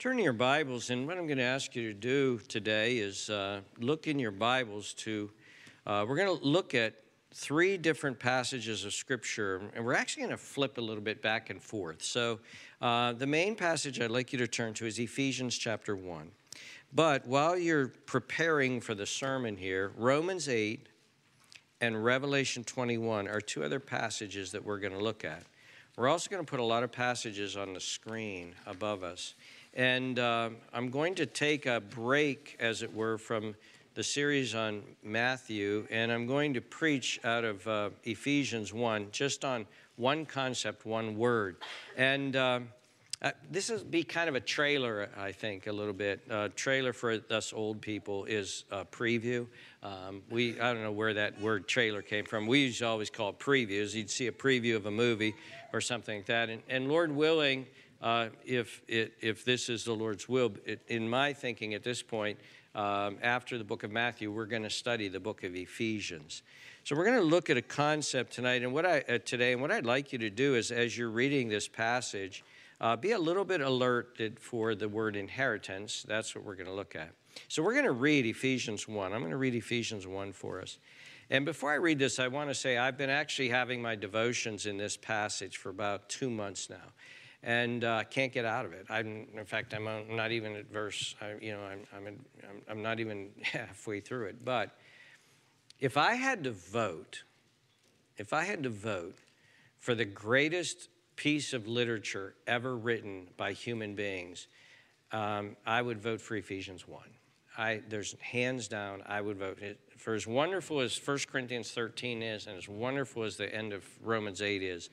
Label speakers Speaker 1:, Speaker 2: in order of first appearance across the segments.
Speaker 1: Turn to your Bibles, and what I'm going to ask you to do today is uh, look in your Bibles to, uh, we're going to look at three different passages of Scripture, and we're actually going to flip a little bit back and forth. So, uh, the main passage I'd like you to turn to is Ephesians chapter 1. But while you're preparing for the sermon here, Romans 8 and Revelation 21 are two other passages that we're going to look at. We're also going to put a lot of passages on the screen above us. And uh, I'm going to take a break, as it were, from the series on Matthew, and I'm going to preach out of uh, Ephesians 1, just on one concept, one word. And uh, uh, this will be kind of a trailer, I think, a little bit. Uh, trailer for us old people is a preview. Um, we, I don't know where that word trailer came from. We used to always call it previews. You'd see a preview of a movie or something like that. And, and Lord willing, uh, if, it, if this is the Lord's will. It, in my thinking at this point, um, after the book of Matthew, we're going to study the book of Ephesians. So we're going to look at a concept tonight, and what I uh, today, and what I'd like you to do is, as you're reading this passage, uh, be a little bit alerted for the word inheritance. That's what we're going to look at. So we're going to read Ephesians 1. I'm going to read Ephesians 1 for us. And before I read this, I want to say I've been actually having my devotions in this passage for about two months now and uh, can't get out of it. I'm, in fact, I'm not even at verse, I, you know, I'm, I'm, in, I'm, I'm not even halfway through it. But if I had to vote, if I had to vote for the greatest piece of literature ever written by human beings, um, I would vote for Ephesians 1. I, there's hands down, I would vote. It, for as wonderful as 1 Corinthians 13 is, and as wonderful as the end of Romans 8 is,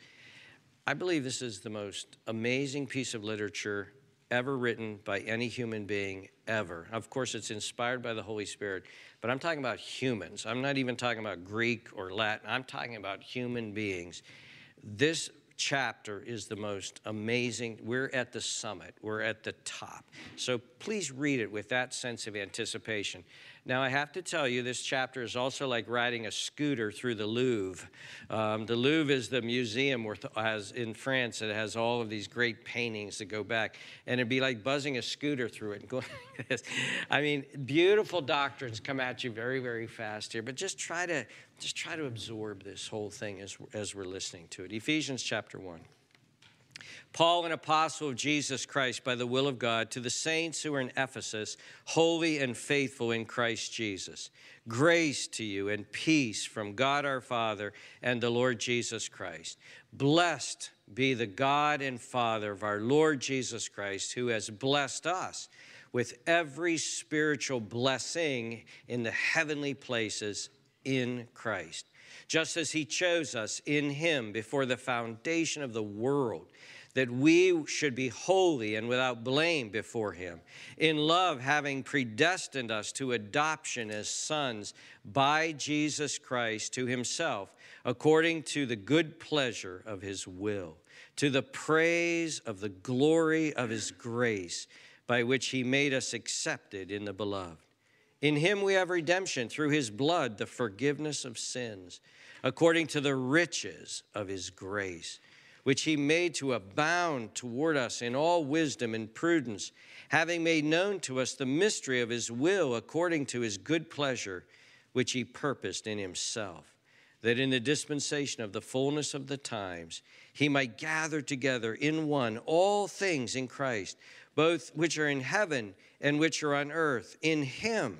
Speaker 1: I believe this is the most amazing piece of literature ever written by any human being ever. Of course, it's inspired by the Holy Spirit, but I'm talking about humans. I'm not even talking about Greek or Latin. I'm talking about human beings. This chapter is the most amazing. We're at the summit, we're at the top. So please read it with that sense of anticipation. Now, I have to tell you, this chapter is also like riding a scooter through the Louvre. Um, the Louvre is the museum where has, in France that has all of these great paintings that go back. And it'd be like buzzing a scooter through it and going like this. I mean, beautiful doctrines come at you very, very fast here, but just try to, just try to absorb this whole thing as, as we're listening to it. Ephesians chapter 1. Paul, an apostle of Jesus Christ by the will of God, to the saints who are in Ephesus, holy and faithful in Christ Jesus. Grace to you and peace from God our Father and the Lord Jesus Christ. Blessed be the God and Father of our Lord Jesus Christ, who has blessed us with every spiritual blessing in the heavenly places in Christ, just as he chose us in him before the foundation of the world that we should be holy and without blame before Him. In love, having predestined us to adoption as sons by Jesus Christ to Himself, according to the good pleasure of His will, to the praise of the glory of His grace, by which He made us accepted in the Beloved. In Him we have redemption through His blood, the forgiveness of sins, according to the riches of His grace which he made to abound toward us in all wisdom and prudence, having made known to us the mystery of his will according to his good pleasure, which he purposed in himself, that in the dispensation of the fullness of the times he might gather together in one all things in Christ, both which are in heaven and which are on earth, in him.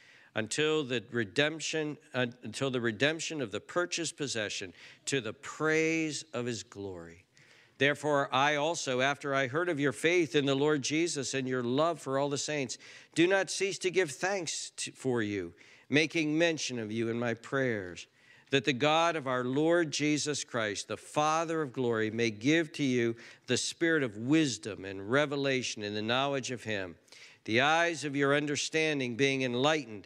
Speaker 1: until the redemption uh, until the redemption of the purchased possession to the praise of his glory. Therefore i also after i heard of your faith in the lord jesus and your love for all the saints do not cease to give thanks for you making mention of you in my prayers that the God of our Lord Jesus Christ, the Father of glory, may give to you the spirit of wisdom and revelation in the knowledge of Him, the eyes of your understanding being enlightened,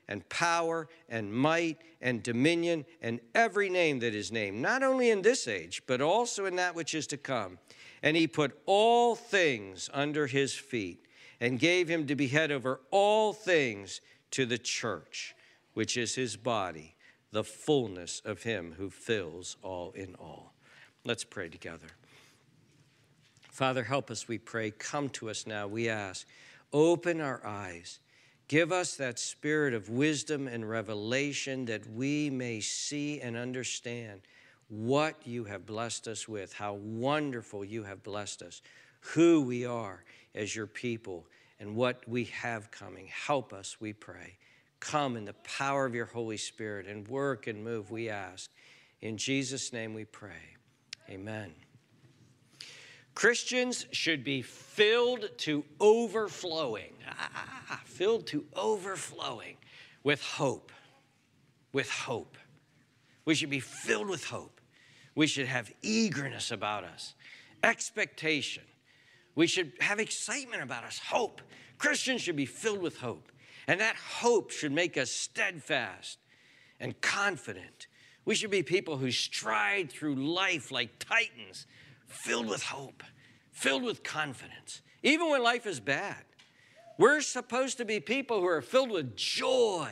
Speaker 1: and power and might and dominion and every name that is named, not only in this age, but also in that which is to come. And he put all things under his feet and gave him to be head over all things to the church, which is his body, the fullness of him who fills all in all. Let's pray together. Father, help us, we pray. Come to us now, we ask. Open our eyes. Give us that spirit of wisdom and revelation that we may see and understand what you have blessed us with, how wonderful you have blessed us, who we are as your people, and what we have coming. Help us, we pray. Come in the power of your Holy Spirit and work and move, we ask. In Jesus' name we pray. Amen. Christians should be filled to overflowing, ah, ah, ah, ah, filled to overflowing with hope. With hope. We should be filled with hope. We should have eagerness about us, expectation. We should have excitement about us, hope. Christians should be filled with hope. And that hope should make us steadfast and confident we should be people who stride through life like titans, filled with hope, filled with confidence, even when life is bad. We're supposed to be people who are filled with joy,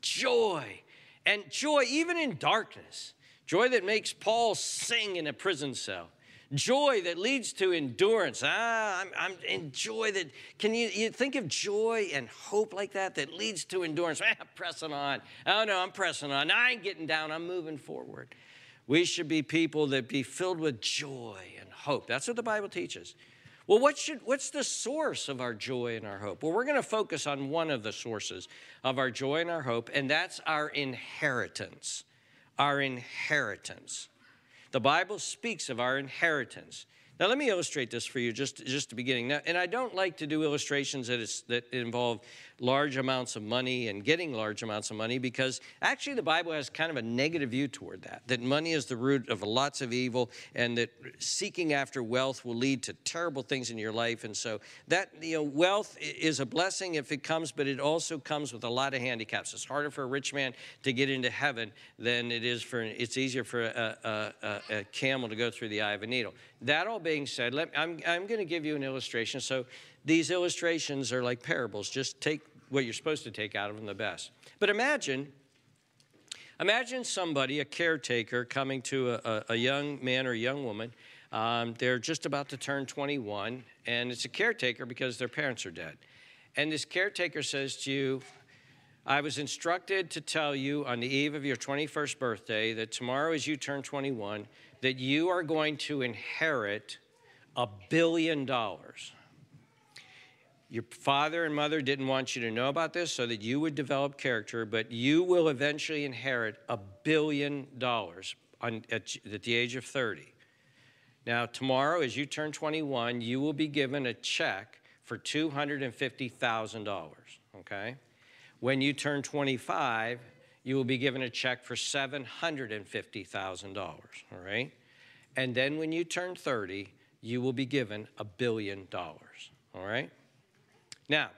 Speaker 1: joy, and joy even in darkness. Joy that makes Paul sing in a prison cell joy that leads to endurance. Ah, I'm, I'm in joy that, can you, you think of joy and hope like that that leads to endurance? Ah, pressing on. Oh no, I'm pressing on. I ain't getting down, I'm moving forward. We should be people that be filled with joy and hope. That's what the Bible teaches. Well, what should, what's the source of our joy and our hope? Well, we're going to focus on one of the sources of our joy and our hope, and that's our inheritance. Our inheritance. The Bible speaks of our inheritance. Now, let me illustrate this for you just, just the beginning. Now, and I don't like to do illustrations that, is, that involve large amounts of money and getting large amounts of money because actually the Bible has kind of a negative view toward that, that money is the root of lots of evil and that seeking after wealth will lead to terrible things in your life. And so that, you know, wealth is a blessing if it comes, but it also comes with a lot of handicaps. It's harder for a rich man to get into heaven than it is for, it's easier for a, a, a camel to go through the eye of a needle. That all being said, let, I'm, I'm going to give you an illustration. So these illustrations are like parables. Just take what you're supposed to take out of them the best. But imagine, imagine somebody, a caretaker, coming to a, a young man or a young woman. Um, they're just about to turn 21, and it's a caretaker because their parents are dead. And this caretaker says to you, I was instructed to tell you on the eve of your 21st birthday that tomorrow, as you turn 21, that you are going to inherit a billion dollars. Your father and mother didn't want you to know about this so that you would develop character, but you will eventually inherit a billion dollars on, at, at the age of 30. Now, tomorrow, as you turn 21, you will be given a check for $250,000, okay? When you turn 25, you will be given a check for $750,000, all right? And then when you turn 30, you will be given a billion dollars, all right? Now,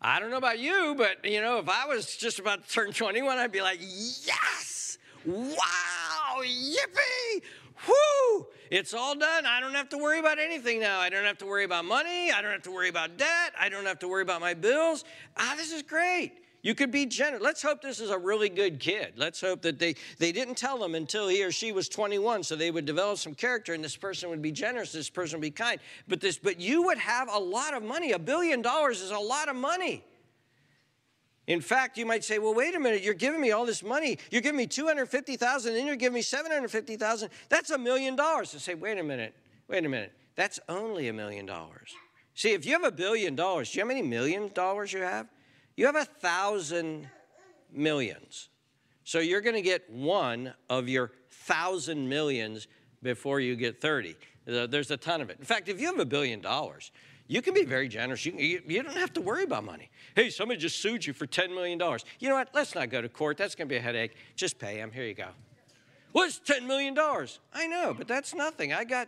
Speaker 1: I don't know about you, but you know, if I was just about to turn 21, I'd be like, yes, wow, yippee, whoo, it's all done. I don't have to worry about anything now. I don't have to worry about money. I don't have to worry about debt. I don't have to worry about my bills. Ah, this is great. You could be generous. Let's hope this is a really good kid. Let's hope that they, they didn't tell them until he or she was 21, so they would develop some character and this person would be generous, this person would be kind. But this, but you would have a lot of money. A billion dollars is a lot of money. In fact, you might say, well, wait a minute, you're giving me all this money. You're giving me 250,000, then you're giving me 750,000. That's a million dollars. To say, wait a minute, wait a minute. That's only a million dollars. See, if you have a billion dollars, do you know how many million dollars you have? You have a thousand millions. So you're going to get one of your thousand millions before you get 30. There's a ton of it. In fact, if you have a billion dollars, you can be very generous. You, you, you, don't have to worry about money. Hey, somebody just sued you for $10 million. You know what? Let's not go to court. That's going to be a headache. Just pay them. Here you go. What's $10 million? I know, but that's nothing. I got,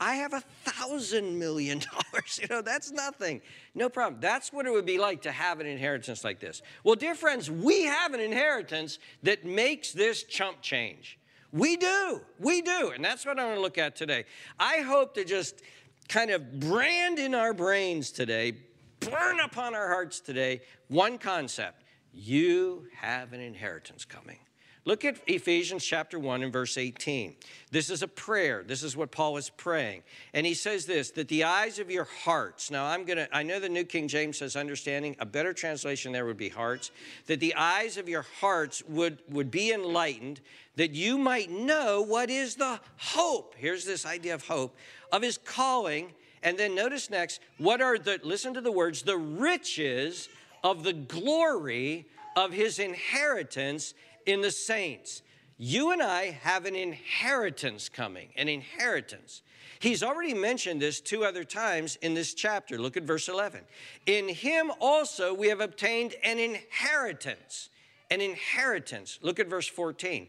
Speaker 1: I have a thousand million dollars. You know, that's nothing. No problem. That's what it would be like to have an inheritance like this. Well, dear friends, we have an inheritance that makes this chump change. We do. We do. And that's what I want to look at today. I hope to just kind of brand in our brains today, burn upon our hearts today, one concept you have an inheritance coming. Look at Ephesians chapter 1 and verse 18. This is a prayer. This is what Paul is praying. And he says this that the eyes of your hearts. Now, I'm going to, I know the New King James says understanding. A better translation there would be hearts. That the eyes of your hearts would, would be enlightened, that you might know what is the hope. Here's this idea of hope of his calling. And then notice next, what are the, listen to the words, the riches of the glory of his inheritance in the saints. You and I have an inheritance coming, an inheritance. He's already mentioned this two other times in this chapter. Look at verse 11. In him also we have obtained an inheritance. An inheritance. Look at verse 14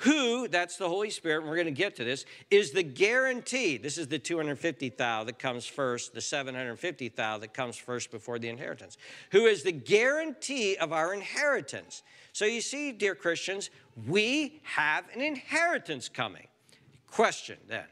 Speaker 1: who, that's the Holy Spirit, and we're going to get to this, is the guarantee. This is the 250 thou that comes first, the 750 thou that comes first before the inheritance. Who is the guarantee of our inheritance. So you see, dear Christians, we have an inheritance coming. Question then,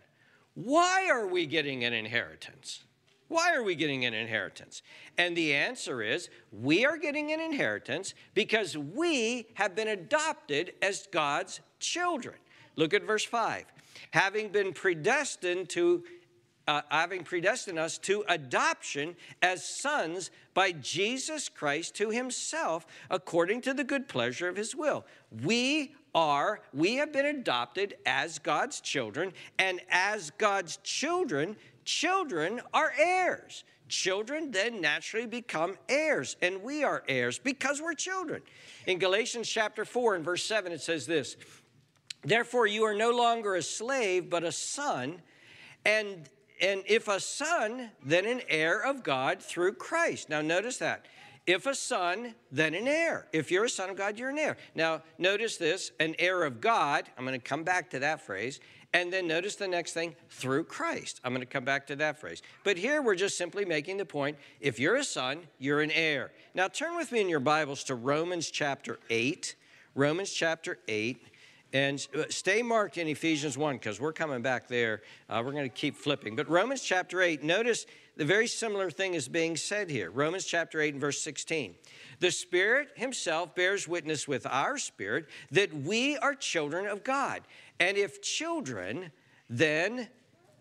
Speaker 1: why are we getting an inheritance? Why are we getting an inheritance? And the answer is we are getting an inheritance because we have been adopted as God's children. Look at verse 5. Having been predestined to uh, having predestined us to adoption as sons by Jesus Christ to himself according to the good pleasure of his will. We are, we have been adopted as God's children, and as God's children, children are heirs. Children then naturally become heirs, and we are heirs because we're children. In Galatians chapter 4 and verse 7, it says this Therefore, you are no longer a slave, but a son, and and if a son, then an heir of God through Christ. Now, notice that. If a son, then an heir. If you're a son of God, you're an heir. Now, notice this an heir of God. I'm going to come back to that phrase. And then notice the next thing through Christ. I'm going to come back to that phrase. But here we're just simply making the point if you're a son, you're an heir. Now turn with me in your Bibles to Romans chapter 8. Romans chapter 8. And uh, stay marked in Ephesians 1 because we're coming back there. Uh, we're going to keep flipping. But Romans chapter 8, notice the very similar thing is being said here. Romans chapter 8 and verse 16. The Spirit Himself bears witness with our spirit that we are children of God. And if children, then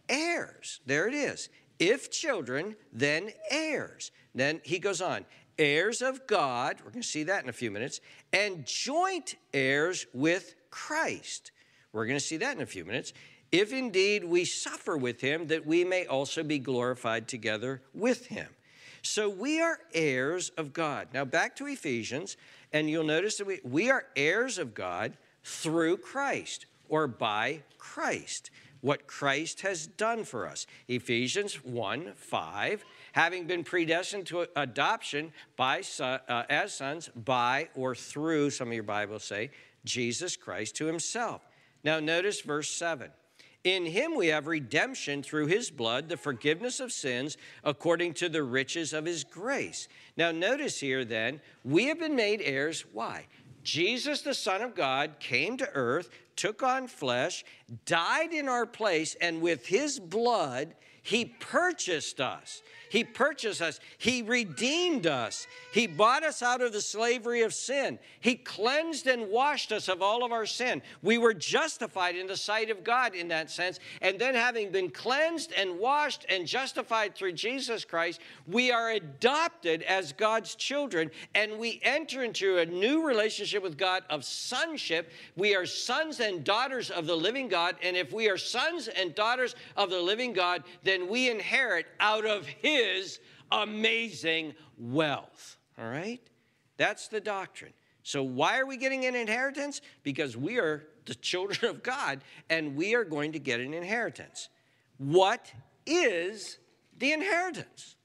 Speaker 1: heirs. There it is. If children, then heirs. Then he goes on heirs of God, we're going to see that in a few minutes, and joint heirs with Christ. We're going to see that in a few minutes. If indeed we suffer with him, that we may also be glorified together with him. So we are heirs of God. Now back to Ephesians, and you'll notice that we, we are heirs of God through Christ or by Christ, what Christ has done for us. Ephesians 1 5, having been predestined to adoption by, uh, as sons by or through, some of your Bibles say, Jesus Christ to himself. Now, notice verse 7. In him we have redemption through his blood, the forgiveness of sins according to the riches of his grace. Now, notice here then, we have been made heirs. Why? Jesus, the Son of God, came to earth, took on flesh, died in our place, and with his blood, he purchased us. He purchased us. He redeemed us. He bought us out of the slavery of sin. He cleansed and washed us of all of our sin. We were justified in the sight of God in that sense. And then, having been cleansed and washed and justified through Jesus Christ, we are adopted as God's children and we enter into a new relationship with God of sonship. We are sons and daughters of the living God. And if we are sons and daughters of the living God, then we inherit out of His amazing wealth. All right? That's the doctrine. So, why are we getting an inheritance? Because we are the children of God and we are going to get an inheritance. What is the inheritance?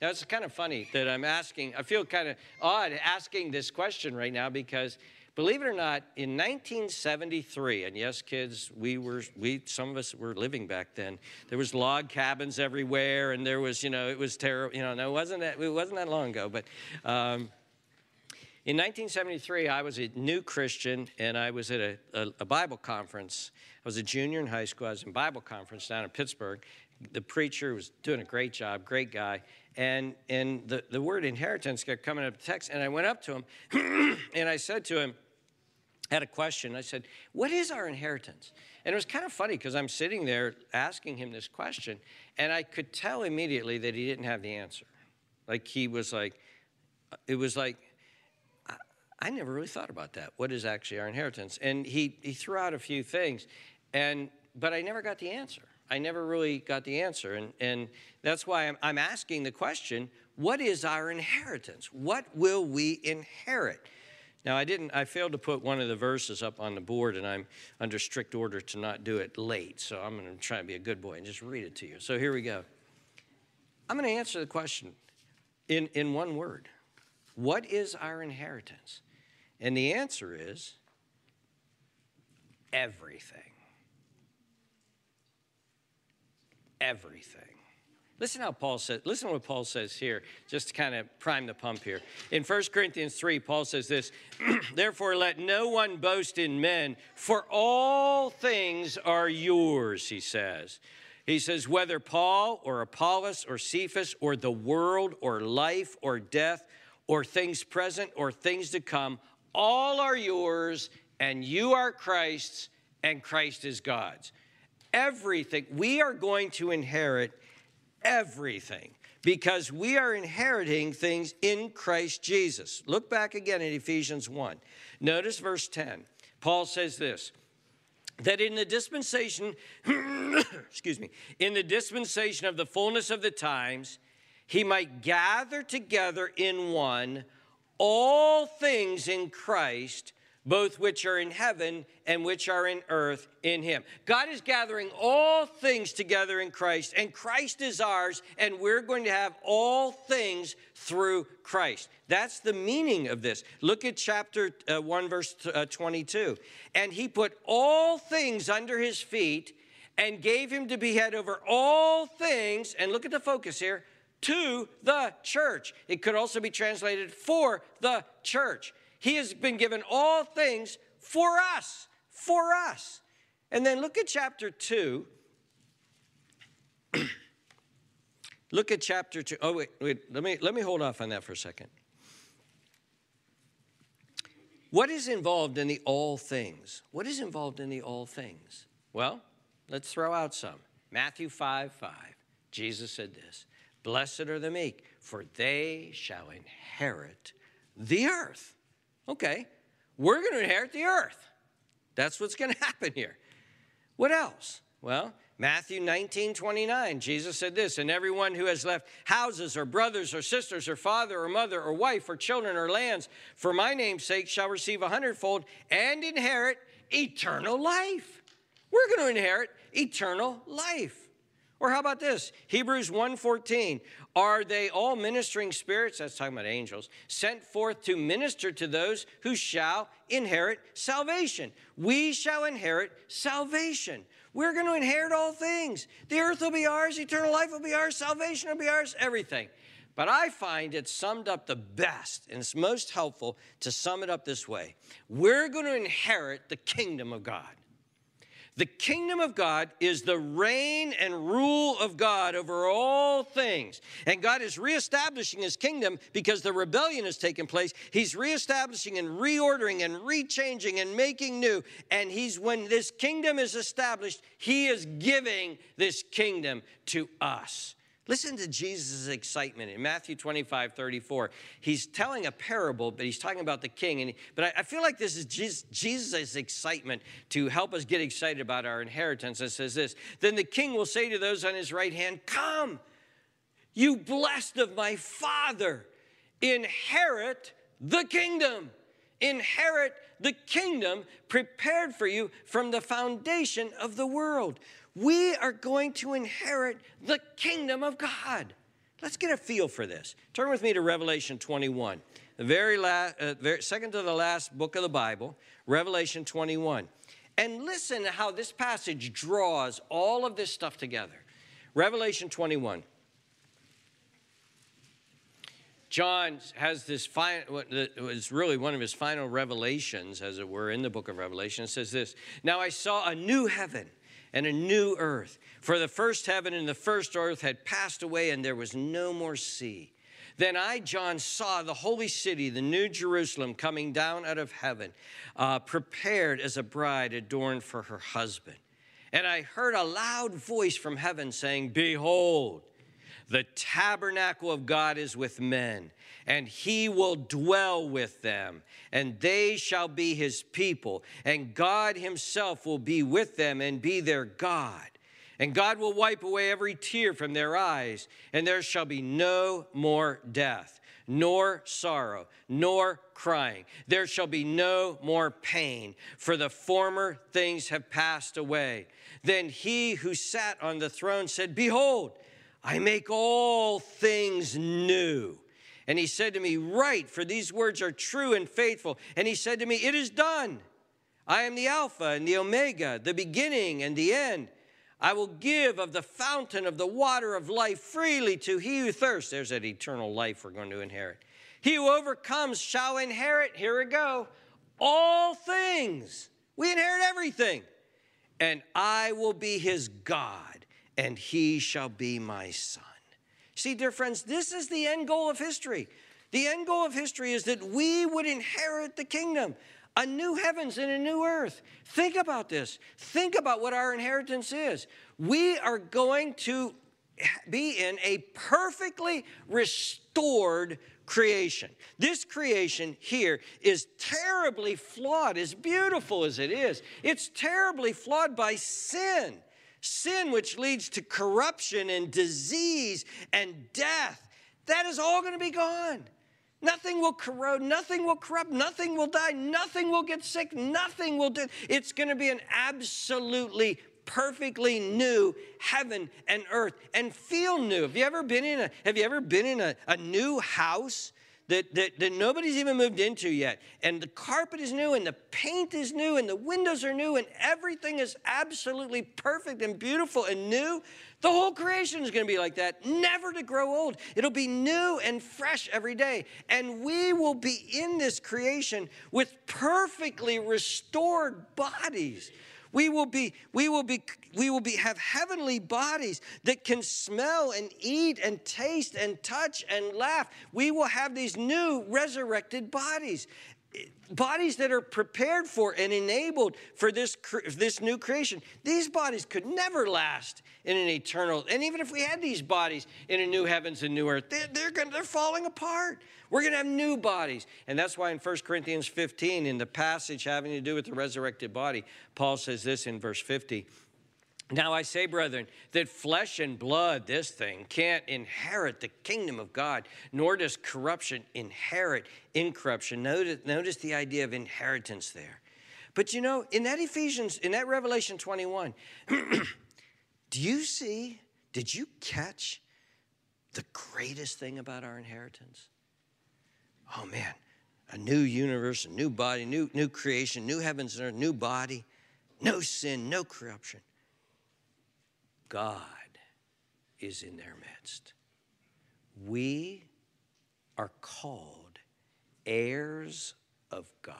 Speaker 1: Now, it's kind of funny that I'm asking, I feel kind of odd asking this question right now because Believe it or not, in 1973, and yes, kids, we were, we, some of us were living back then. There was log cabins everywhere, and there was, you know, it was terrible. You know, no, it wasn't that, it wasn't that long ago, but um, in 1973, I was a new Christian, and I was at a, a, a Bible conference. I was a junior in high school. I was in Bible conference down in Pittsburgh. The preacher was doing a great job, great guy and and the, the word inheritance kept coming up text and i went up to him and i said to him had a question i said what is our inheritance and it was kind of funny because i'm sitting there asking him this question and i could tell immediately that he didn't have the answer like he was like uh, it was like I, I never really thought about that what is actually our inheritance and he he threw out a few things and but i never got the answer I never really got the answer. And, and that's why I'm, I'm asking the question what is our inheritance? What will we inherit? Now, I didn't, I failed to put one of the verses up on the board, and I'm under strict order to not do it late. So I'm going to try and be a good boy and just read it to you. So here we go. I'm going to answer the question in, in one word What is our inheritance? And the answer is everything. everything. Listen how Paul says, listen what Paul says here, just to kind of prime the pump here. In 1 Corinthians 3, Paul says this Therefore, let no one boast in men, for all things are yours, he says. He says, whether Paul or Apollos or Cephas or the world or life or death or things present or things to come, all are yours, and you are Christ's, and Christ is God's everything. We are going to inherit everything because we are inheriting things in Christ Jesus. Look back again at Ephesians 1. Notice verse 10. Paul says this that in the dispensation, excuse me, in the dispensation of the fullness of the times, he might gather together in one all things in Christ both which are in heaven and which are in earth in him. God is gathering all things together in Christ, and Christ is ours, and we're going to have all things through Christ. That's the meaning of this. Look at chapter uh, 1, verse uh, 22. And he put all things under his feet and gave him to be head over all things. And look at the focus here to the church. It could also be translated for the church. He has been given all things for us, for us. And then look at chapter 2. look at chapter 2. Oh, wait, wait, let me, let me hold off on that for a second. What is involved in the all things? What is involved in the all things? Well, let's throw out some. Matthew 5 5. Jesus said this Blessed are the meek, for they shall inherit the earth. Okay, we're going to inherit the earth. That's what's going to happen here. What else? Well, Matthew 19, 29, Jesus said this, and everyone who has left houses or brothers or sisters or father or mother or wife or children or lands for my name's sake shall receive a hundredfold and inherit eternal life. We're going to inherit eternal life. Or how about this? Hebrews 1:14. Are they all ministering spirits, that's talking about angels, sent forth to minister to those who shall inherit salvation? We shall inherit salvation. We're going to inherit all things. The earth will be ours, eternal life will be ours, salvation will be ours, everything. But I find it summed up the best, and it's most helpful to sum it up this way We're going to inherit the kingdom of God. The kingdom of God is the reign and rule of God over all things. And God is reestablishing his kingdom because the rebellion has taken place. He's reestablishing and reordering and rechanging and making new. And he's when this kingdom is established, he is giving this kingdom to us. Listen to Jesus' excitement in Matthew 25, 34. He's telling a parable, but he's talking about the king. And but I, I, feel like this is Jesus' excitement to help us get excited about our inheritance. It says this Then the king will say to those on his right hand, Come, you blessed of my father, inherit the kingdom. Inherit the kingdom prepared for you from the foundation of the world we are going to inherit the kingdom of God. Let's get a feel for this. Turn with me to Revelation 21, the very last, uh, very, second to the last book of the Bible, Revelation 21. And listen to how this passage draws all of this stuff together. Revelation 21. John has this final, what was really one of his final revelations, as it were, in the book of Revelation. It says this Now I saw a new heaven and a new earth. For the first heaven and the first earth had passed away, and there was no more sea. Then I, John, saw the holy city, the new Jerusalem, coming down out of heaven, uh, prepared as a bride adorned for her husband. And I heard a loud voice from heaven saying, Behold, the tabernacle of God is with men, and he will dwell with them, and they shall be his people, and God himself will be with them and be their God. And God will wipe away every tear from their eyes, and there shall be no more death, nor sorrow, nor crying. There shall be no more pain, for the former things have passed away. Then he who sat on the throne said, Behold, I make all things new. And he said to me, Write, for these words are true and faithful. And he said to me, It is done. I am the Alpha and the Omega, the beginning and the end. I will give of the fountain of the water of life freely to he who thirsts. There's that eternal life we're going to inherit. He who overcomes shall inherit, here we go, all things. We inherit everything. And I will be his God and he shall be my son. See, dear friends, this is the end goal of history. The end goal of history is that we would inherit the kingdom, a new heavens and a new earth. Think about this. Think about what our inheritance is. We are going to be in a perfectly restored creation. This creation here is terribly flawed, as beautiful as it is. It's terribly flawed by sin sin which leads to corruption and disease and death, that is all going to be gone. Nothing will corrode, nothing will corrupt, nothing will die, nothing will get sick, nothing will do. It's going to be an absolutely perfectly new heaven and earth and feel new. Have you ever been in a have you ever been in a, a new house that, that, that nobody's even moved into yet. And the carpet is new, and the paint is new, and the windows are new, and everything is absolutely perfect and beautiful and new. The whole creation is going to be like that, never to grow old. It'll be new and fresh every day. And we will be in this creation with perfectly restored bodies. We will be, we will be, we will be, have heavenly bodies that can smell and eat and taste and touch and laugh. We will have these new resurrected bodies bodies that are prepared for and enabled for this, this new creation. These bodies could never last in an eternal, and even if we had these bodies in a new heavens and new earth, they're, they're, gonna, they're falling apart. We're going to have new bodies. And that's why in 1 Corinthians 15, in the passage having to do with the resurrected body, Paul says this in verse 50. Now I say, brethren, that flesh and blood, this thing, can't inherit the kingdom of God, nor does corruption inherit incorruption. Notice, notice the idea of inheritance there. But you know, in that Ephesians, in that Revelation 21, do you see, did you catch the greatest thing about our inheritance? oh man, a new universe, a new body, new, new creation, new heavens and earth, new body, no sin, no corruption. God is in their midst. We are called heirs of God.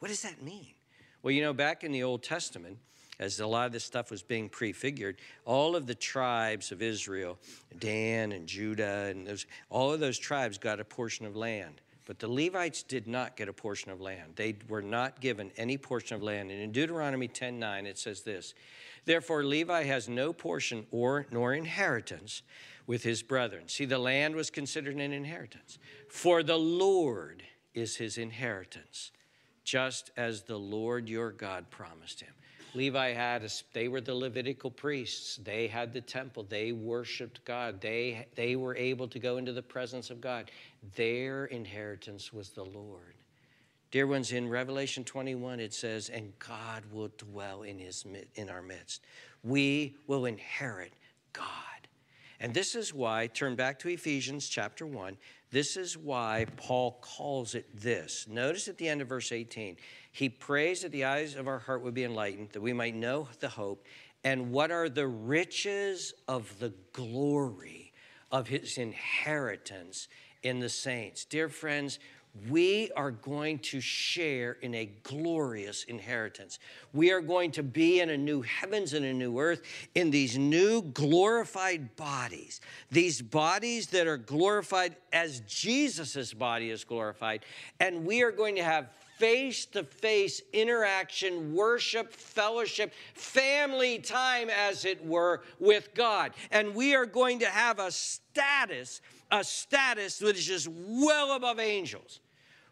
Speaker 1: What does that mean? Well, you know, back in the Old Testament, as a lot of this stuff was being prefigured, all of the tribes of Israel, Dan and Judah, and those, all of those tribes got a portion of land. But the Levites did not get a portion of land. They were not given any portion of land. And in Deuteronomy 10:9 it says this: Therefore Levi has no portion or nor inheritance with his brethren. See, the land was considered an inheritance. For the Lord is his inheritance, just as the Lord your God promised him. Levi had, a, they were the Levitical priests. They had the temple. They worshiped God. They, they were able to go into the presence of God. Their inheritance was the Lord. Dear ones, in Revelation 21, it says, and God will dwell in, his, in our midst. We will inherit God. And this is why, turn back to Ephesians chapter 1, this is why Paul calls it this. Notice at the end of verse 18, he prays that the eyes of our heart would be enlightened, that we might know the hope and what are the riches of the glory of his inheritance in the saints. Dear friends, we are going to share in a glorious inheritance. We are going to be in a new heavens and a new earth in these new glorified bodies. These bodies that are glorified as Jesus' body is glorified. And we are going to have face to face interaction, worship, fellowship, family time, as it were, with God. And we are going to have a status, a status that is just well above angels.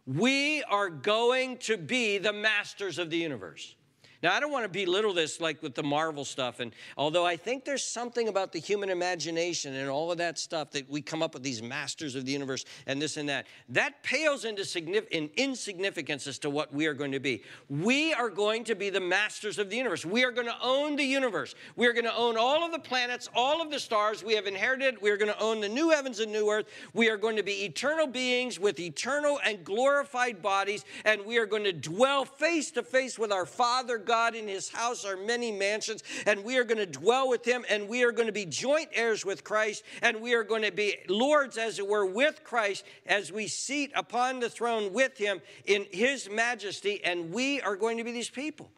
Speaker 1: We are going to be the masters of the universe. Now, I don't want to belittle this like with the Marvel stuff, and although I think there's something about the human imagination and all of that stuff that we come up with these masters of the universe and this and that, that pales into in insignificance as to what we are going to be. We are going to be the masters of the universe. We are going to own the universe. We are going to own all of the planets, all of the stars. We have inherited. We are going to own the new heavens and new earth. We are going to be eternal beings with eternal and glorified bodies, and we are going to dwell face to face with our Father God. In his house are many mansions, and we are going to dwell with him, and we are going to be joint heirs with Christ, and we are going to be lords, as it were, with Christ as we seat upon the throne with him in his majesty, and we are going to be these people.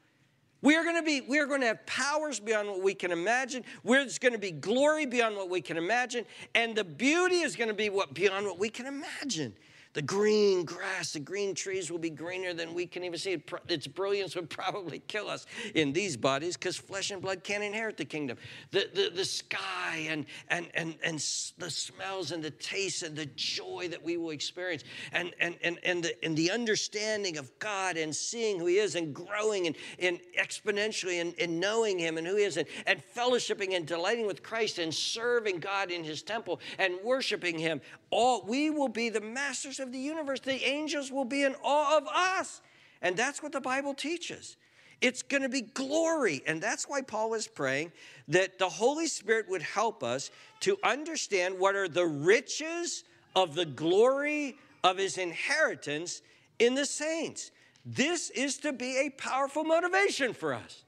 Speaker 1: We are going to be, we are going to have powers beyond what we can imagine. There's going to be glory beyond what we can imagine. And the beauty is going to be what beyond what we can imagine. The green grass, the green trees will be greener than we can even see. Its brilliance would probably kill us in these bodies because flesh and blood can't inherit the kingdom. The, the, the sky and, and, and, and the smells and the tastes and the joy that we will experience and, and, and, and, the, and the understanding of God and seeing who He is and growing and, and exponentially and, knowing Him and who He is and, and fellowshipping and delighting with Christ and serving God in His temple and worshiping Him. All, we will be the masters of the universe. The angels will be in awe of us. And that's what the Bible teaches. It's going to be glory. And that's why Paul is praying that the Holy Spirit would help us to understand what are the riches of the glory of his inheritance in the saints. This is to be a powerful motivation for us.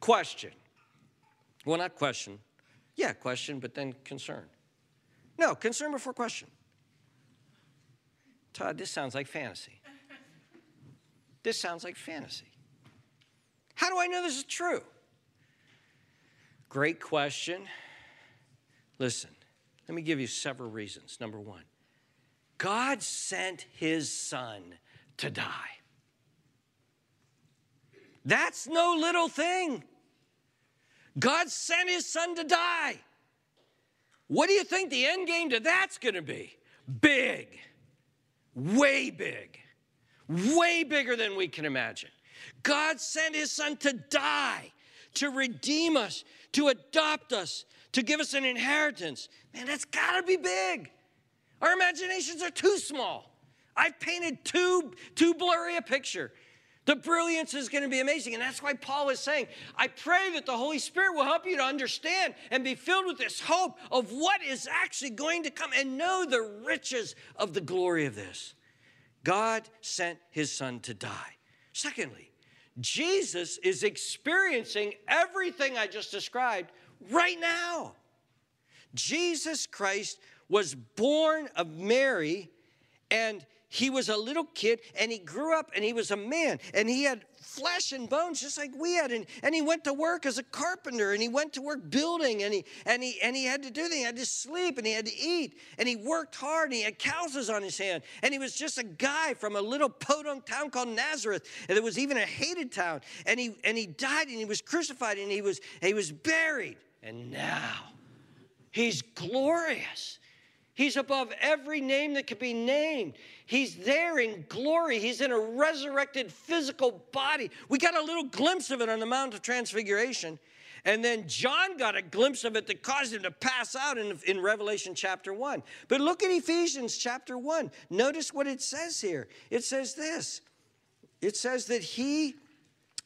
Speaker 1: Question. Well, not question. Yeah, question, but then concern. No, concern before question. Todd, this sounds like fantasy. This sounds like fantasy. How do I know this is true? Great question. Listen, let me give you several reasons. Number one, God sent his son to die. That's no little thing. God sent his son to die. What do you think the end game to that's going to be? Big way big, way bigger than we can imagine. God sent his son to die, to redeem us, to adopt us, to give us an inheritance. Man, that's gotta be big. Our imaginations are too small. I've painted too, too blurry a picture. The brilliance is going to be amazing. And that's why Paul is saying, I pray that the Holy Spirit will help you to understand and be filled with this hope of what is actually going to come and know the riches of the glory of this. God sent his son to die. Secondly, Jesus is experiencing everything I just described right now. Jesus Christ was born of Mary And he was a little kid and he grew up and he was a man and he had flesh and bones just like we had and, and he went to work as a carpenter and he went to work building and he and he and he had to do things he had to sleep and he had to eat and he worked hard and he had calluses on his hand and he was just a guy from a little podunk town called nazareth and it was even a hated town and he and he died and he was crucified and he was he was buried and now he's glorious He's above every name that could be named. He's there in glory. He's in a resurrected physical body. We got a little glimpse of it on the Mount of Transfiguration. And then John got a glimpse of it that caused him to pass out in, in Revelation chapter 1. But look at Ephesians chapter 1. Notice what it says here. It says this it says that he,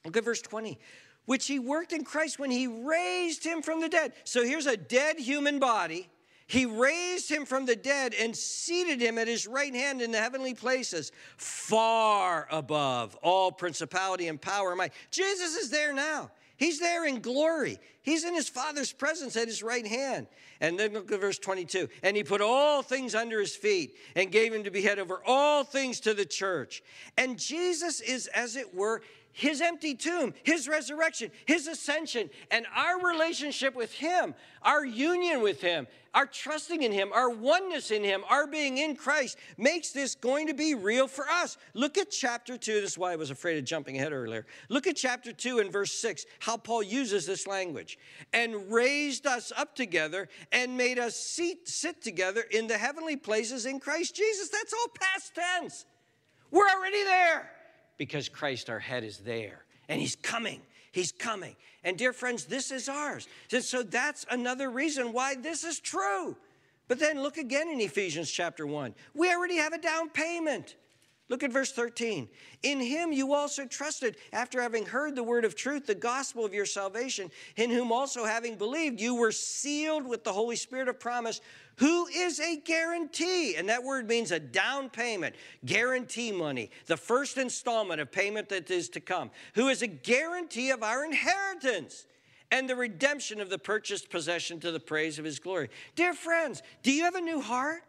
Speaker 1: look at verse 20, which he worked in Christ when he raised him from the dead. So here's a dead human body he raised him from the dead and seated him at his right hand in the heavenly places, far above all principality and power and might. Jesus is there now. He's there in glory. He's in his Father's presence at his right hand. And then look at verse 22. And he put all things under his feet and gave him to be head over all things to the church. And Jesus is, as it were, his empty tomb, his resurrection, his ascension, and our relationship with him, our union with him, our trusting in him, our oneness in him, our being in Christ makes this going to be real for us. Look at chapter 2. This is why I was afraid of jumping ahead earlier. Look at chapter 2 and verse 6, how Paul uses this language. And raised us up together and made us seat, sit together in the heavenly places in Christ Jesus. That's all past tense. We're already there because Christ, our head, is there and he's coming. He's coming. And dear friends, this is ours. So that's another reason why this is true. But then look again in Ephesians chapter 1. We already have a down payment. Look at verse 13. In him you also trusted after having heard the word of truth, the gospel of your salvation, in whom also having believed, you were sealed with the Holy Spirit of promise, who is a guarantee. And that word means a down payment, guarantee money, the first installment of payment that is to come, who is a guarantee of our inheritance and the redemption of the purchased possession to the praise of his glory. Dear friends, do you have a new heart?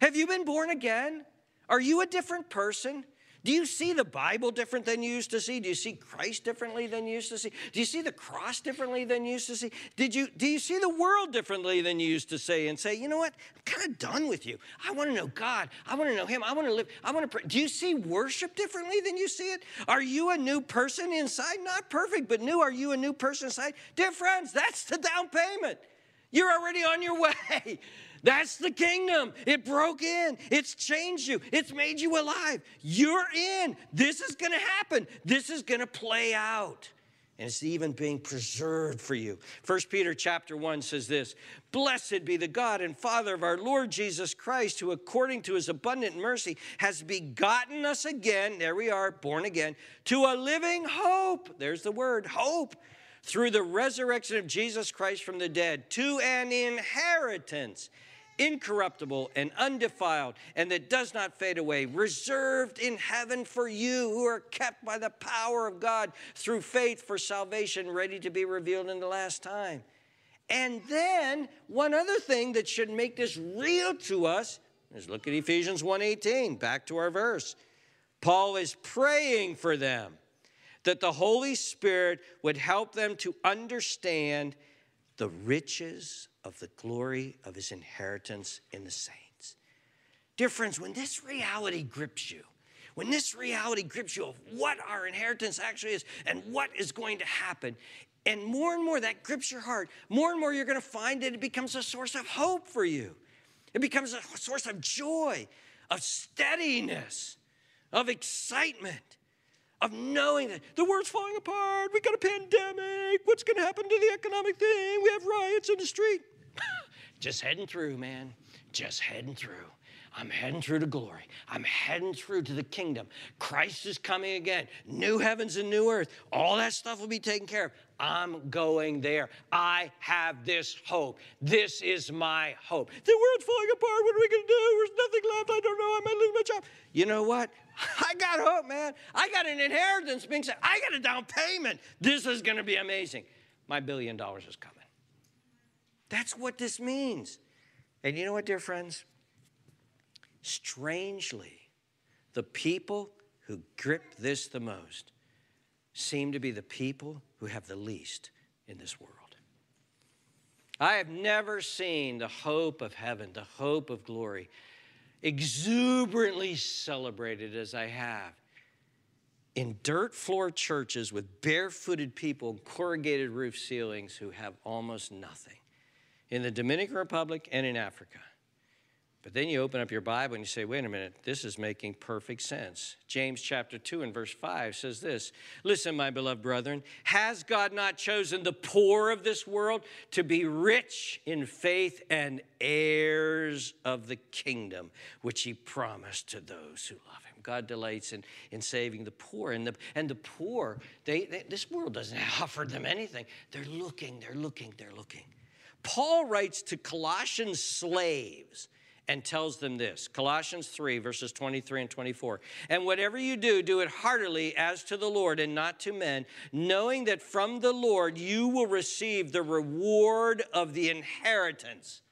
Speaker 1: Have you been born again? Are you a different person? Do you see the Bible different than you used to see? Do you see Christ differently than you used to see? Do you see the cross differently than you used to see? Did you do you see the world differently than you used to say and say, you know what? I'm kind of done with you. I want to know God. I want to know Him. I want to live. I want to pray. Do you see worship differently than you see it? Are you a new person inside? Not perfect, but new. Are you a new person inside? Dear friends, that's the down payment. You're already on your way. That's the kingdom. It broke in. It's changed you. It's made you alive. You're in. This is going to happen. This is going to play out. And it's even being preserved for you. First Peter chapter 1 says this Blessed be the God and Father of our Lord Jesus Christ, who according to his abundant mercy has begotten us again, there we are, born again, to a living hope. There's the word, hope through the resurrection of Jesus Christ from the dead to an inheritance incorruptible and undefiled, and that does not fade away, reserved in heaven for you who are kept by the power of God through faith for salvation, ready to be revealed in the last time. And then one other thing that should make this real to us is look at Ephesians 1:18, back to our verse. Paul is praying for them that the Holy Spirit would help them to understand the riches of the glory of his inheritance in the saints. Dear friends, when this reality grips you, when this reality grips you of what our inheritance actually is and what is going to happen, and more and more that grips your heart, more and more you're going to find that it becomes a source of hope for you. It becomes a source of joy, of steadiness, of excitement of knowing that the world's falling apart, we got a pandemic, what's going to happen to the economic thing? We have riots in the street. Just heading through, man. Just heading through. I'm heading through to glory. I'm heading through to the kingdom. Christ is coming again. New heavens and new earth. All that stuff will be taken care of. I'm going there. I have this hope. This is my hope. The world's falling apart. What are we going to do? There's nothing left. I don't know. I might lose my job. You know what? I got hope, man. I got an inheritance being said. I got a down payment. This is going to be amazing. My billion dollars is coming. That's what this means. And you know what, dear friends? Strangely, the people who grip this the most seem to be the people who have the least in this world. I have never seen the hope of heaven, the hope of glory, exuberantly celebrated as I have in dirt floor churches with barefooted people and corrugated roof ceilings who have almost nothing in the Dominican Republic and in Africa. But then you open up your Bible and you say, wait a minute, this is making perfect sense. James chapter 2 and verse 5 says this Listen, my beloved brethren, has God not chosen the poor of this world to be rich in faith and heirs of the kingdom, which he promised to those who love him? God delights in, in saving the poor. And the, and the poor, they, they, this world doesn't offer them anything. They're looking, they're looking, they're looking. Paul writes to Colossian slaves and tells them this Colossians 3, verses 23 and 24. And whatever you do, do it heartily as to the Lord and not to men, knowing that from the Lord you will receive the reward of the inheritance.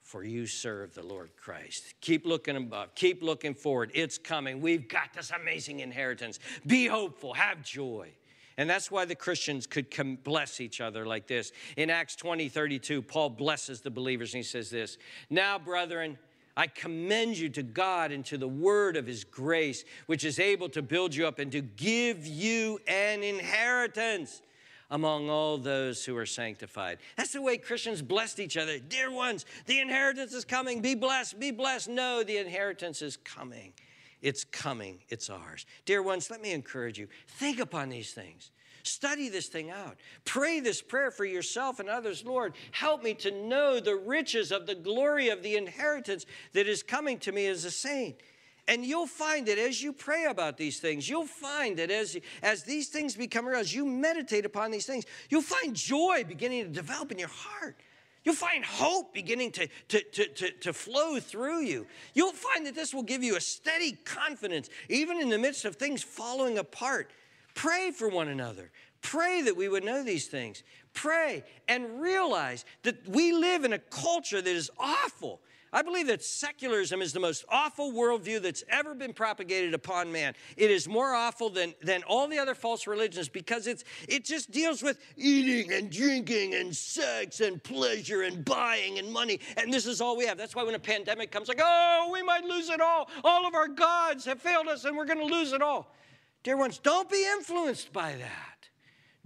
Speaker 1: For you serve the Lord Christ. Keep looking above, keep looking forward. It's coming. We've got this amazing inheritance. Be hopeful, have joy. And that's why the Christians could bless each other like this. In Acts 20, 32, Paul blesses the believers and he says this Now, brethren, I commend you to God and to the word of his grace, which is able to build you up and to give you an inheritance among all those who are sanctified. That's the way Christians blessed each other. Dear ones, the inheritance is coming. Be blessed, be blessed. No, the inheritance is coming. It's coming, it's ours. Dear ones, let me encourage you think upon these things. Study this thing out. Pray this prayer for yourself and others. Lord, help me to know the riches of the glory of the inheritance that is coming to me as a saint. And you'll find that as you pray about these things, you'll find that as, as these things become real, as you meditate upon these things, you'll find joy beginning to develop in your heart. You'll find hope beginning to, to, to, to, to flow through you. You'll find that this will give you a steady confidence, even in the midst of things falling apart. Pray for one another. Pray that we would know these things. Pray and realize that we live in a culture that is awful. I believe that secularism is the most awful worldview that's ever been propagated upon man. It is more awful than, than all the other false religions because it's, it just deals with eating and drinking and sex and pleasure and buying and money. And this is all we have. That's why when a pandemic comes, like, oh, we might lose it all. All of our gods have failed us and we're going to lose it all. Dear ones, don't be influenced by that.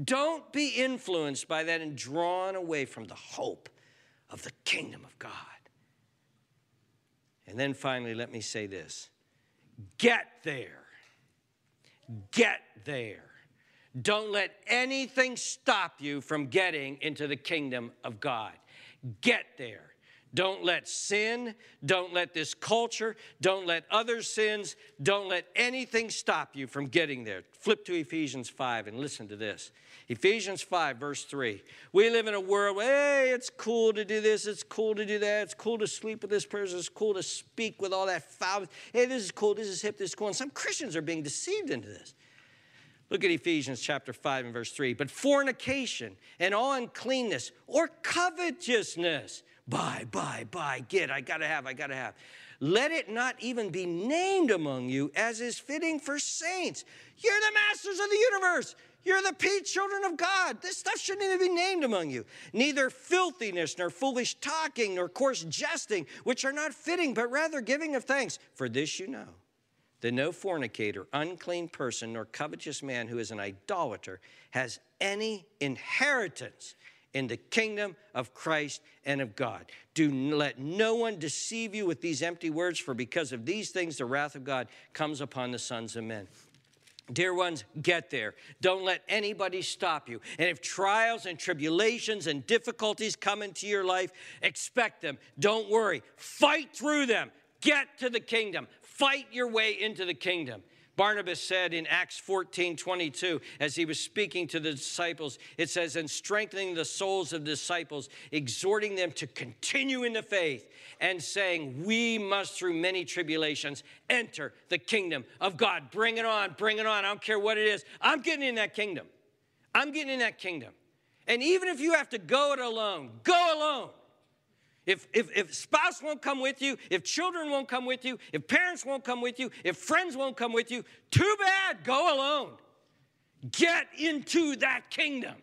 Speaker 1: Don't be influenced by that and drawn away from the hope of the kingdom of God. And then finally, let me say this get there. Get there. Don't let anything stop you from getting into the kingdom of God. Get there. Don't let sin, don't let this culture, don't let other sins, don't let anything stop you from getting there. Flip to Ephesians 5 and listen to this. Ephesians 5, verse 3. We live in a world where, hey, it's cool to do this, it's cool to do that, it's cool to sleep with this person, it's cool to speak with all that foul. Hey, this is cool, this is hip, this is cool. And some Christians are being deceived into this. Look at Ephesians chapter 5 and verse 3. But fornication and all uncleanness or covetousness, buy, buy, buy, get, I gotta have, I gotta have. Let it not even be named among you as is fitting for saints. You're the masters of the universe. You're the paid children of God. This stuff shouldn't even be named among you. Neither filthiness, nor foolish talking, nor coarse jesting, which are not fitting, but rather giving of thanks. For this you know that no fornicator, unclean person, nor covetous man who is an idolater has any inheritance in the kingdom of Christ and of God. Do let no one deceive you with these empty words, for because of these things the wrath of God comes upon the sons of men. Dear ones, get there. Don't let anybody stop you. And if trials and tribulations and difficulties come into your life, expect them. Don't worry. Fight through them. Get to the kingdom. Fight your way into the kingdom. Barnabas said in Acts 14 22, as he was speaking to the disciples, it says, and strengthening the souls of the disciples, exhorting them to continue in the faith, and saying, We must, through many tribulations, enter the kingdom of God. Bring it on, bring it on. I don't care what it is. I'm getting in that kingdom. I'm getting in that kingdom. And even if you have to go it alone, go alone. If, if, if spouse won't come with you, if children won't come with you, if parents won't come with you, if friends won't come with you, too bad, go alone. Get into that kingdom.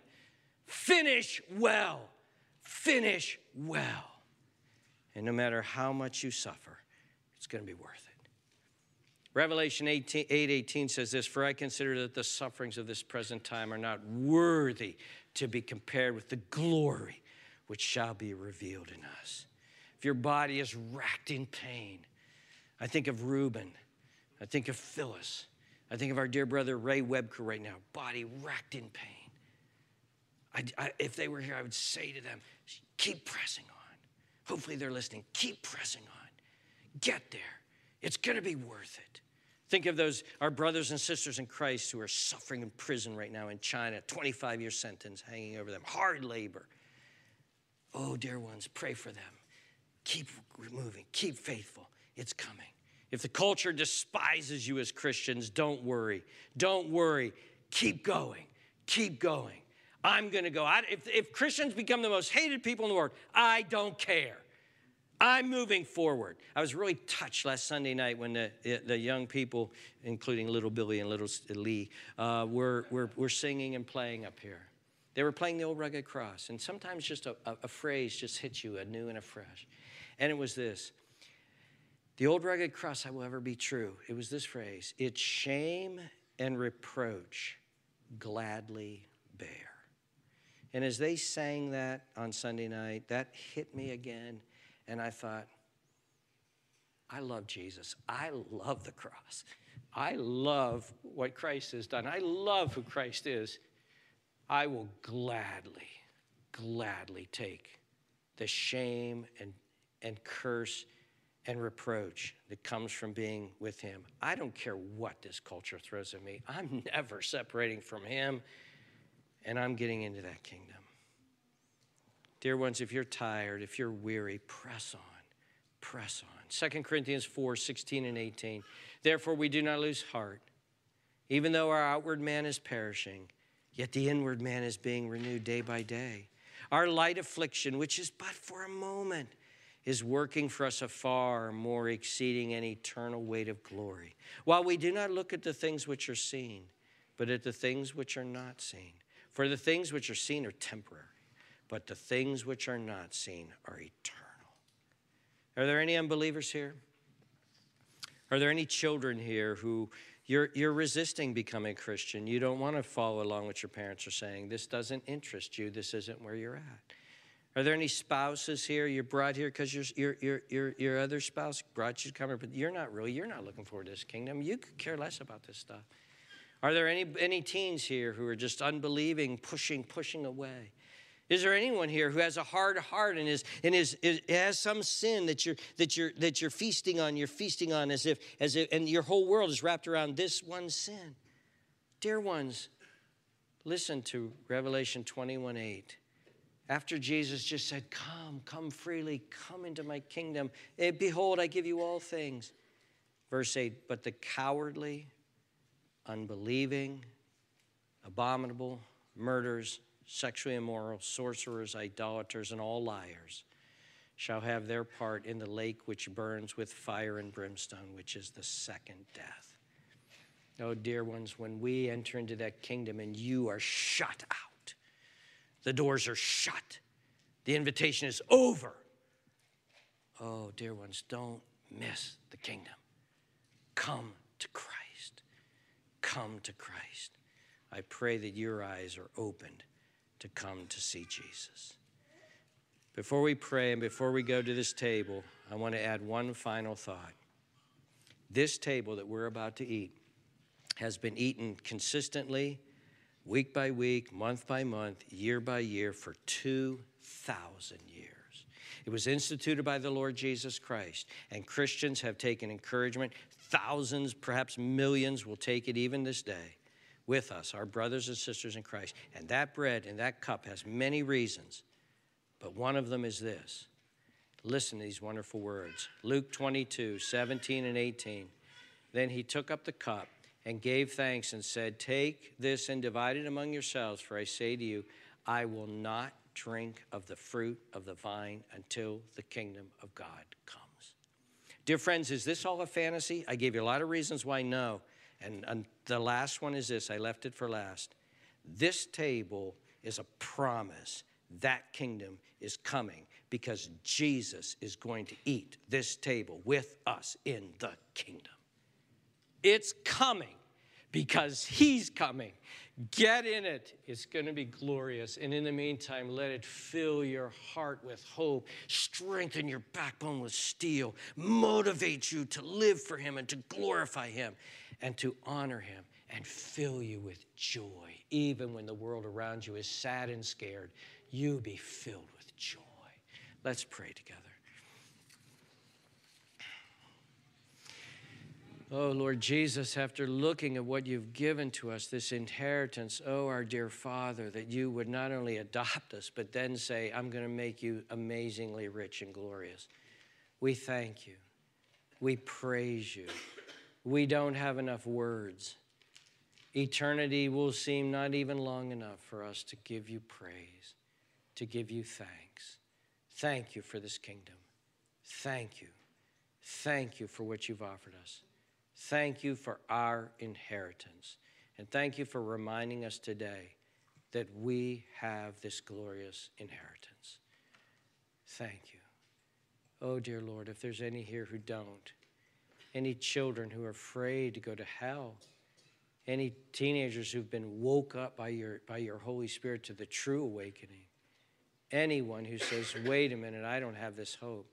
Speaker 1: Finish well. Finish well. And no matter how much you suffer, it's going to be worth it. Revelation 18, 8 18 says this For I consider that the sufferings of this present time are not worthy to be compared with the glory which shall be revealed in us. If your body is racked in pain, I think of Reuben, I think of Phyllis, I think of our dear brother Ray Webker right now, body racked in pain. I, I, if they were here, I would say to them, keep pressing on. Hopefully, they're listening. Keep pressing on. Get there. It's going to be worth it. Think of those, our brothers and sisters in Christ who are suffering in prison right now in China, 25 year sentence hanging over them, hard labor. Oh, dear ones, pray for them. Keep moving, keep faithful. It's coming. If the culture despises you as Christians, don't worry. Don't worry. Keep going. Keep going. I'm going to go. I, if, if Christians become the most hated people in the world, I don't care. I'm moving forward. I was really touched last Sunday night when the, the young people, including little Billy and little Lee, uh, were, were, were singing and playing up here. They were playing the old rugged cross, and sometimes just a, a, a phrase just hits you anew and afresh. And it was this The old rugged cross, I will ever be true. It was this phrase It's shame and reproach gladly bear. And as they sang that on Sunday night, that hit me again. And I thought, I love Jesus. I love the cross. I love what Christ has done. I love who Christ is. I will gladly, gladly take the shame and, and curse and reproach that comes from being with Him. I don't care what this culture throws at me, I'm never separating from Him, and I'm getting into that kingdom. Dear ones, if you're tired, if you're weary, press on. Press on. 2 Corinthians 4 16 and 18. Therefore, we do not lose heart. Even though our outward man is perishing, Yet the inward man is being renewed day by day. Our light affliction, which is but for a moment, is working for us a far more exceeding and eternal weight of glory. While we do not look at the things which are seen, but at the things which are not seen. For the things which are seen are temporary, but the things which are not seen are eternal. Are there any unbelievers here? Are there any children here who you're, you're resisting becoming Christian. You don't want to follow along what your parents are saying. This doesn't interest you. This isn't where you're at. Are there any spouses here? You're brought here because your, your, your, your, your other spouse brought you to come here, but you're not really, you're not looking forward to this kingdom. You could care less about this stuff. Are there any, any teens here who are just unbelieving, pushing, pushing away? Is there anyone here who has a hard heart and is and is, is, has some sin that you're that you're that you're feasting on? You're feasting on as if as if and your whole world is wrapped around this one sin. Dear ones, listen to Revelation 21 8. After Jesus just said, Come, come freely, come into my kingdom. And eh, behold, I give you all things. Verse 8, but the cowardly, unbelieving, abominable, murders, sexually immoral, sorcerers, idolaters, and all liars shall have their part in the lake which burns with fire and brimstone, which is the second death. Oh, dear ones, when we enter into that kingdom and you are shut out, the doors are shut, the invitation is over. Oh, dear ones, don't miss the kingdom. Come to Christ. Come to Christ. I pray that your eyes are opened to come to see Jesus. Before we pray and before we go to this table, I want to add one final thought. This table that we're about to eat has been eaten consistently, week by week, month by month, year by year for 2,000 years. It was instituted by the Lord Jesus Christ, and Christians have taken encouragement. Thousands, perhaps millions, will take it even this day with us, our brothers and sisters in Christ. And that bread and that cup has many reasons, but one of them is this. Listen to these wonderful words Luke 22, 17 and 18. Then he took up the cup and gave thanks and said, Take this and divide it among yourselves, for I say to you, I will not drink of the fruit of the vine until the kingdom of God comes. Dear friends, is this all a fantasy? I gave you a lot of reasons why no. And, and the last one is this I left it for last. This table is a promise that kingdom is coming because Jesus is going to eat this table with us in the kingdom. It's coming because he's coming. Get in it. It's going to be glorious. And in the meantime, let it fill your heart with hope, strengthen your backbone with steel, motivate you to live for him and to glorify him and to honor him and fill you with joy. Even when the world around you is sad and scared, you be filled with joy. Let's pray together. Oh, Lord Jesus, after looking at what you've given to us, this inheritance, oh, our dear Father, that you would not only adopt us, but then say, I'm going to make you amazingly rich and glorious. We thank you. We praise you. We don't have enough words. Eternity will seem not even long enough for us to give you praise, to give you thanks. Thank you for this kingdom. Thank you. Thank you for what you've offered us. Thank you for our inheritance. And thank you for reminding us today that we have this glorious inheritance. Thank you. Oh, dear Lord, if there's any here who don't, any children who are afraid to go to hell, any teenagers who've been woke up by your, by your Holy Spirit to the true awakening, anyone who says, wait a minute, I don't have this hope.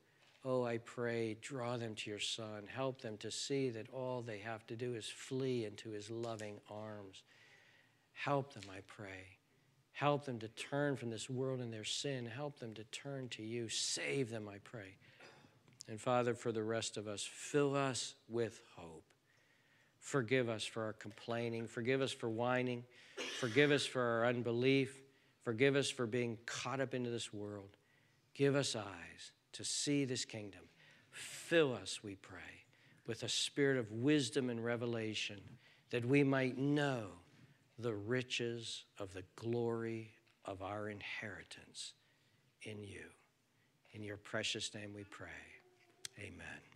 Speaker 1: Oh, I pray, draw them to your Son. Help them to see that all they have to do is flee into his loving arms. Help them, I pray. Help them to turn from this world and their sin. Help them to turn to you. Save them, I pray. And Father, for the rest of us, fill us with hope. Forgive us for our complaining. Forgive us for whining. Forgive us for our unbelief. Forgive us for being caught up into this world. Give us eyes to see this kingdom. Fill us, we pray, with a spirit of wisdom and revelation that we might know the riches of the glory of our inheritance in you. In your precious name we pray. Amen.